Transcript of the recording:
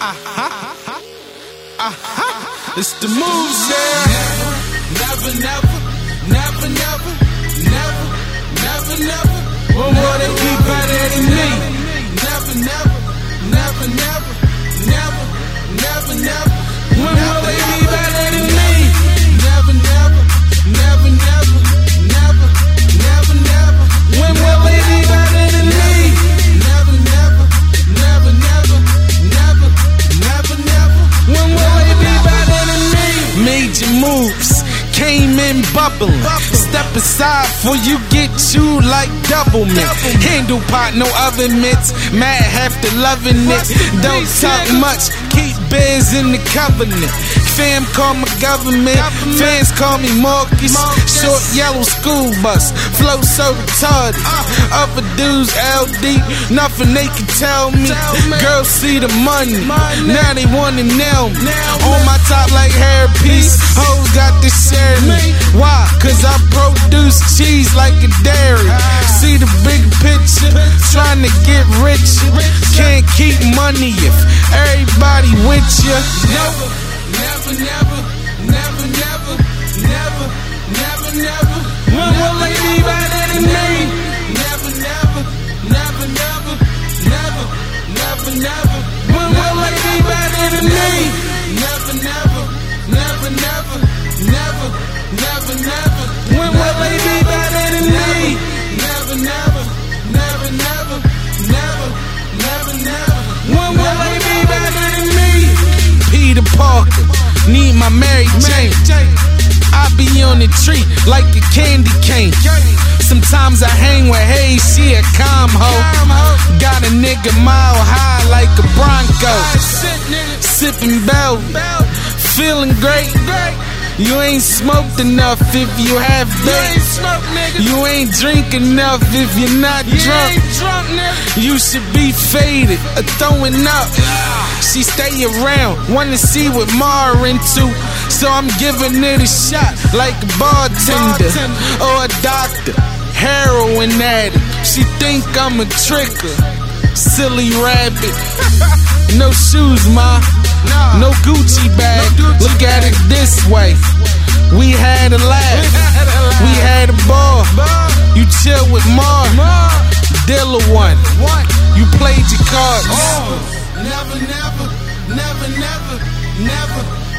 Uh-huh. Uh-huh. It's the moves, yeah. Never, never, never, never, never, never, never. When will they be better than me? Never, never, never, never, never, never, never. Major moves came in bubbling. Step aside for you get you like Doublemint. Handle pot, no oven mitts. Mad half the loving it. Don't talk much, keep bears in the covenant. Fam call my government, fans call me Markis. Short yellow school bus, flow so retarded. Other dudes LD, nothing they can tell me. Girls see the money, now they wanna nail me. On my top like hairpiece, hoes got to share me. Why? Cause I produce cheese like a dairy. See the big picture, trying to get rich. Can't keep money if everybody with you. Never, never. When will they be better than me? Never, never, never, never, never, never, never. When will they be better than me? Never, never, never, never, never, never, never. When will they be better than me? Peter Parker, need my Mary Jane. I be on the tree like a candy cane. Sometimes I hang with Hayes, she a calm hoe. Got a nigga mile high like a Bronco. Sipping bell, feeling great. You ain't smoked enough if you have bait. You ain't drink enough if you're not drunk. You should be faded or throwing up. She stay around, wanna see what Mar into. So I'm giving it a shot like a bartender or a doctor. Heroin addict. She think I'm a tricker. Silly rabbit. No shoes, ma. No Gucci bag. Look at it this way. We had a laugh. We had a ball. You chill with Mar. Dilla one. You played your cards. Oh. Never, never, never, never, never,